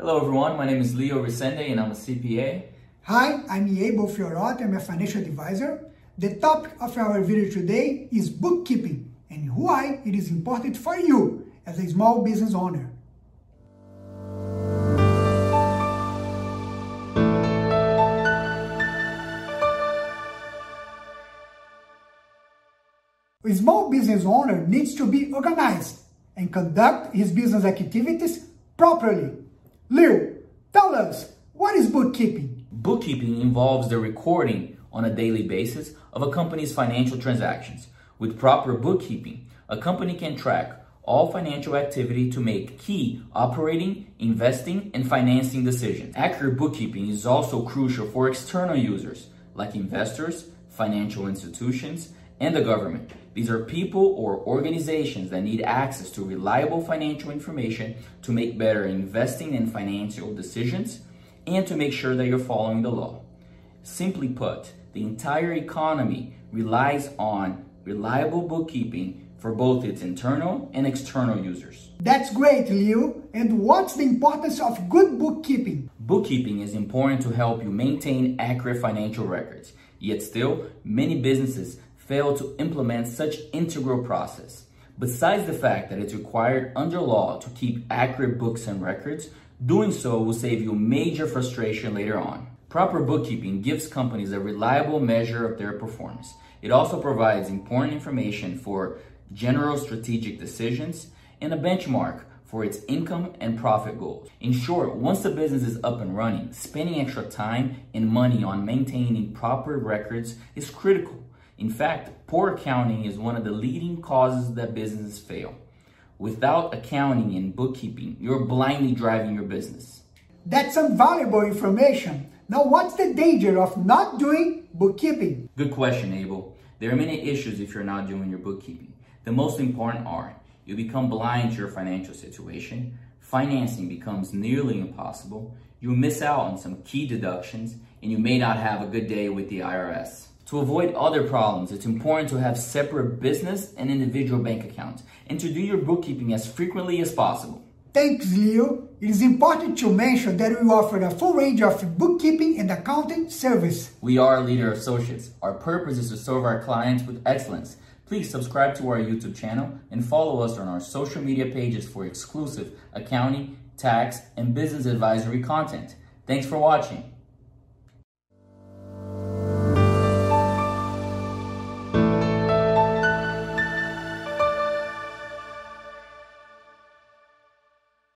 Hello everyone, my name is Leo Resende and I'm a CPA. Hi, I'm Abel Fiorotto, I'm a financial advisor. The topic of our video today is bookkeeping and why it is important for you as a small business owner. A small business owner needs to be organized and conduct his business activities properly. Leo, tell us, what is bookkeeping? Bookkeeping involves the recording on a daily basis of a company's financial transactions. With proper bookkeeping, a company can track all financial activity to make key operating, investing, and financing decisions. Accurate bookkeeping is also crucial for external users like investors, financial institutions, and the government. These are people or organizations that need access to reliable financial information to make better investing and financial decisions and to make sure that you're following the law. Simply put, the entire economy relies on reliable bookkeeping for both its internal and external users. That's great, Leo. And what's the importance of good bookkeeping? Bookkeeping is important to help you maintain accurate financial records. Yet still, many businesses fail to implement such integral process. Besides the fact that it's required under law to keep accurate books and records, doing so will save you major frustration later on. Proper bookkeeping gives companies a reliable measure of their performance. It also provides important information for general strategic decisions and a benchmark for its income and profit goals. In short, once the business is up and running, spending extra time and money on maintaining proper records is critical in fact, poor accounting is one of the leading causes that businesses fail. Without accounting and bookkeeping, you're blindly driving your business. That's some valuable information. Now, what's the danger of not doing bookkeeping? Good question, Abel. There are many issues if you're not doing your bookkeeping. The most important are you become blind to your financial situation, financing becomes nearly impossible, you miss out on some key deductions, and you may not have a good day with the IRS. To avoid other problems, it's important to have separate business and individual bank accounts and to do your bookkeeping as frequently as possible. Thanks, Leo. It is important to mention that we offer a full range of bookkeeping and accounting service. We are a Leader of Associates. Our purpose is to serve our clients with excellence. Please subscribe to our YouTube channel and follow us on our social media pages for exclusive accounting, tax, and business advisory content. Thanks for watching.